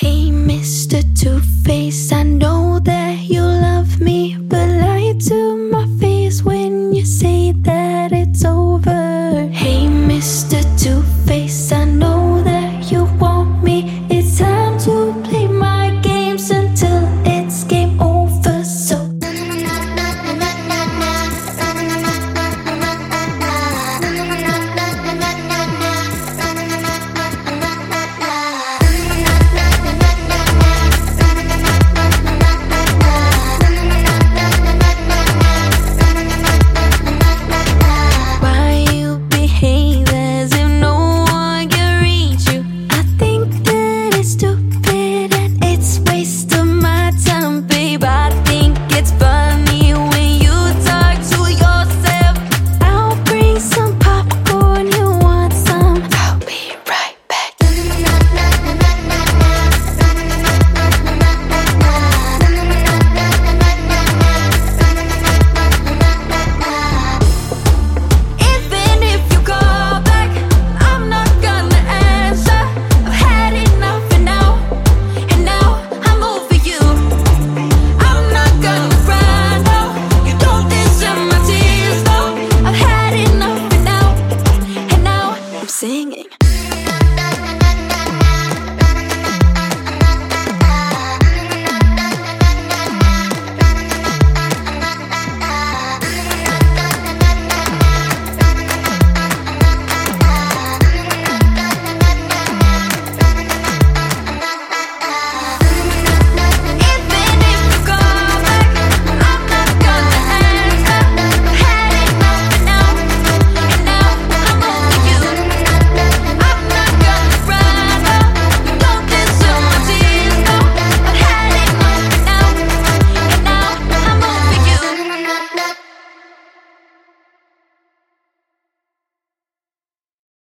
Hey, Mr. Two Face, singing.